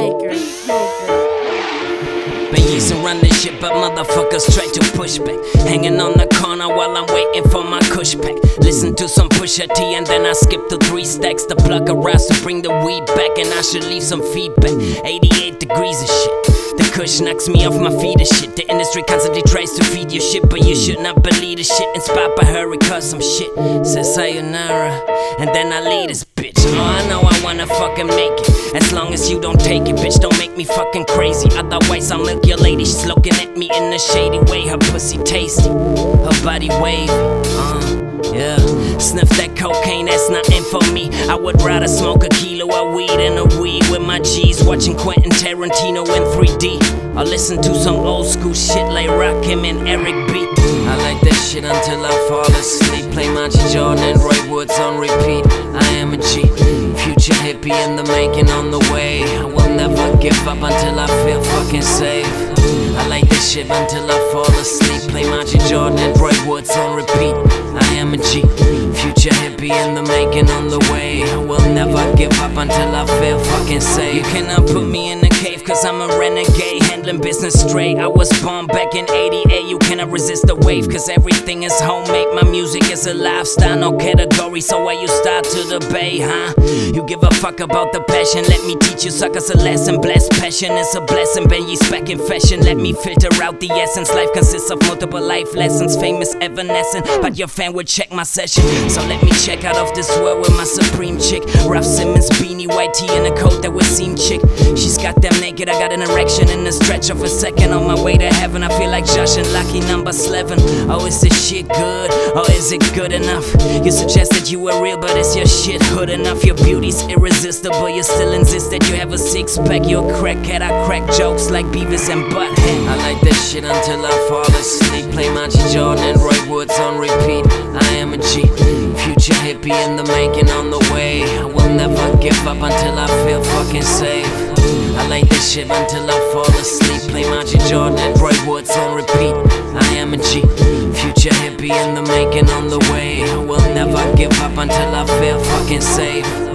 maker. Beat maker. But years this shit, but motherfuckers try to push back. Hanging on the corner while I'm waiting for my push back. Listen to some Pusha T and then I skip to three stacks. The plug arrives to bring the weed back, and I should leave some feedback. 88 degrees of shit. The kush knocks me off my feet of shit. The industry constantly tries to feed your shit, but you should not believe the shit. Inspired by her, because some shit says sayonara, and then I leave this bitch. Oh, I know I wanna fucking make it. As long as you don't take it, bitch, don't make me fucking crazy. Otherwise, I'll milk your lady. She's looking at me in a shady way. Her pussy tasty, her body wavy. Uh. Yeah, sniff that cocaine, that's nothing for me. I would rather smoke a kilo of weed and a weed with my G's, watching Quentin Tarantino in 3D. Or listen to some old school shit like Rakim and Eric B. I like that shit until I fall asleep. Play Michael Jordan and Roy Woods on repeat. Making on the way. I will never give up until I feel fucking safe. I like this shit until I fall asleep. Play Michael Jordan and Roy Woods on repeat. I am a G, future hippie in the making on the way. I will never give up until I feel fucking safe. You cannot put me in cave, cause I'm a renegade, handling business straight. I was born back in 88, you cannot resist the wave, cause everything is homemade. My music is a lifestyle, no category, so why you start to debate, huh? You give a fuck about the passion, let me teach you suckers a lesson. Blessed passion is a blessing, Ben ye spec in fashion. Let me filter out the essence. Life consists of multiple life lessons, famous evanescent, but your fan would check my session. So let me check out of this world with my supreme chick. Raf Simons, beanie, white tee, and a coat that would seem chick. She's got them naked, I got an erection in the stretch of a second. On my way to heaven, I feel like Josh and Lucky number 11. Oh, is this shit good? Or is it good enough? You suggested you were real, but is your shit hood enough? Your beauty's irresistible, you still insist that you have a six pack. You're a crackhead, I crack jokes like Beavis and Butthead. I like that shit until I fall asleep. Play Michael Jordan and Roy Woods on repeat. I am a G, future hippie in the making on the way. I will never give up until I feel fucking safe. I like this shit until I fall asleep. Play Michael Jordan Roy Woods on repeat. I am a G, future hippie in the making on the way. I will never give up until I feel fucking safe.